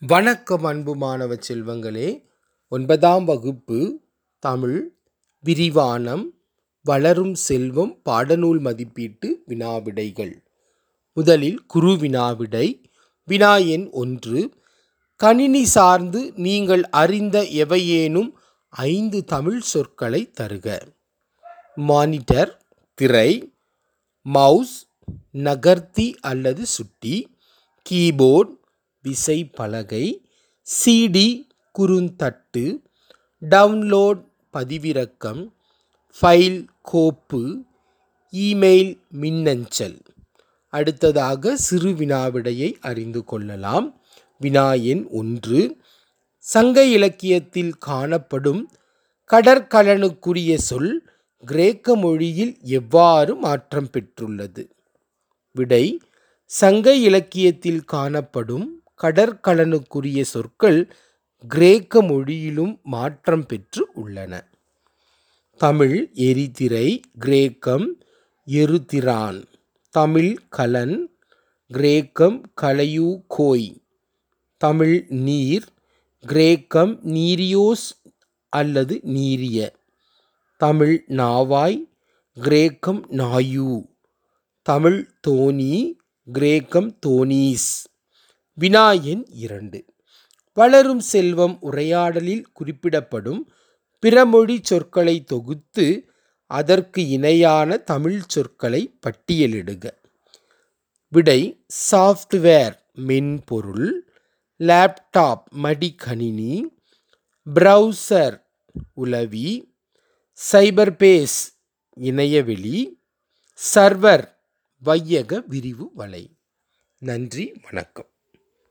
வணக்கம் அன்பு மாணவ செல்வங்களே ஒன்பதாம் வகுப்பு தமிழ் விரிவானம் வளரும் செல்வம் பாடநூல் மதிப்பீட்டு வினாவிடைகள். முதலில் குரு வினாவிடை. வினா எண் ஒன்று. கணினி சார்ந்து நீங்கள் அறிந்த எவையேனும் ஐந்து தமிழ் சொற்களை தருக. மானிட்டர் திரை மவுஸ் நகர்த்தி அல்லது சுட்டி கீபோர்ட் விசைப்பலகை சிடி குறுந்தட்டு டவுன்லோட் பதிவிறக்கம் ஃபைல் கோப்பு இமெயில் மின்னஞ்சல். அடுத்ததாக சிறு வினாவிடையை அறிந்து கொள்ளலாம். வினா எண் ஒன்று. சங்க இலக்கியத்தில் காணப்படும் கடற்கலனுக்குரிய சொல் கிரேக்க மொழியில் எவ்வாறு மாற்றம் பெற்றுள்ளது? விடை சங்க இலக்கியத்தில் காணப்படும் கடற்கலனுக்குரிய சொற்கள் கிரேக்க மொழியிலும் மாற்றம் பெற்று உள்ளன. தமிழ் எரிதிரை கிரேக்கம் எருதிரான். தமிழ் கலன் கிரேக்கம் கலையூ கோய் தமிழ் நீர் கிரேக்கம் நீரியோஸ் அல்லது நீரிய. தமிழ் நாவாய் கிரேக்கம் நாயூ. தமிழ் தோனி கிரேக்கம் தோனீஸ் வினா எண் இரண்டு. வளரும் செல்வம் உரையாடலில் குறிப்பிடப்படும் பிறமொழி சொற்களை தொகுத்து அதற்கு இணையான தமிழ் சொற்களை பட்டியலிடுக. விடை சாஃப்ட்வேர் மென்பொருள் லேப்டாப் மடிக்கணினி ப்ரௌசர் உலவி சைபர்பேஸ் இணையவெளி சர்வர் வையக விரிவு வலை. நன்றி வணக்கம்.